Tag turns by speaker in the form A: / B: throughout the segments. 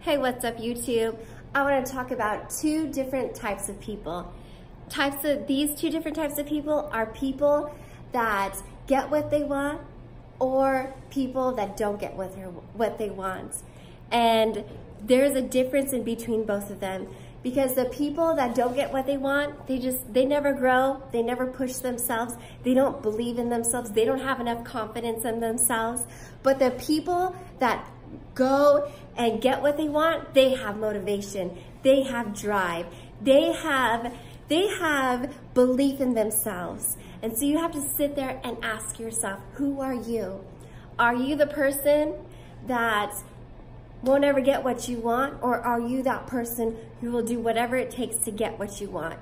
A: Hey, what's up YouTube? I want to talk about two different types of people. Types of these two different types of people are people that get what they want or people that don't get what, what they want. And there's a difference in between both of them because the people that don't get what they want, they just, they never grow, they never push themselves, they don't believe in themselves, they don't have enough confidence in themselves. But the people that go and get what they want, they have motivation, they have drive, they have, they have belief in themselves. And so you have to sit there and ask yourself, who are you? Are you the person that won't ever get what you want, or are you that person who will do whatever it takes to get what you want?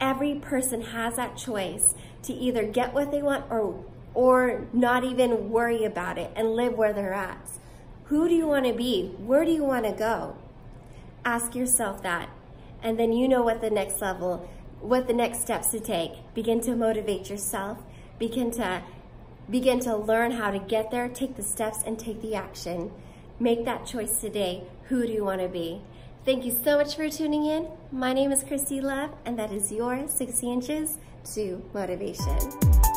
A: Every person has that choice to either get what they want or, or not even worry about it and live where they're at. Who do you want to be? Where do you want to go? Ask yourself that. And then you know what the next level, what the next steps to take. Begin to motivate yourself. Begin to begin to learn how to get there, take the steps and take the action. Make that choice today. Who do you want to be? Thank you so much for tuning in. My name is Christy Love, and that is your 60 inches to motivation.